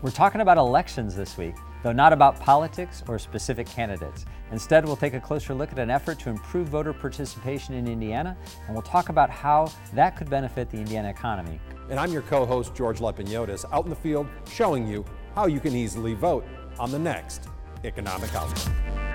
We're talking about elections this week, though not about politics or specific candidates. Instead, we'll take a closer look at an effort to improve voter participation in Indiana, and we'll talk about how that could benefit the Indiana economy. And I'm your co host, George Lepinotis, out in the field showing you how you can easily vote on the next Economic Outlook.